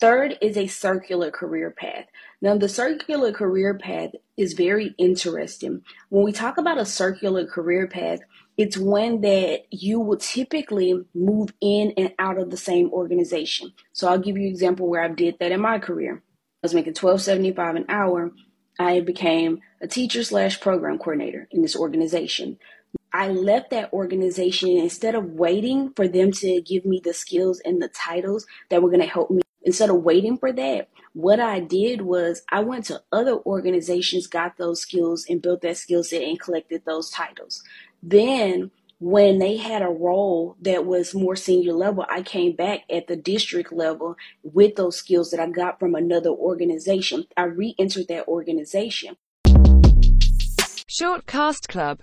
Third is a circular career path. Now, the circular career path is very interesting. When we talk about a circular career path, it's one that you will typically move in and out of the same organization. So I'll give you an example where I did that in my career. I was making twelve seventy five an hour. I became a teacher slash program coordinator in this organization. I left that organization instead of waiting for them to give me the skills and the titles that were going to help me. Instead of waiting for that, what I did was I went to other organizations, got those skills, and built that skill set and collected those titles. Then, when they had a role that was more senior level, I came back at the district level with those skills that I got from another organization. I re entered that organization. Shortcast Club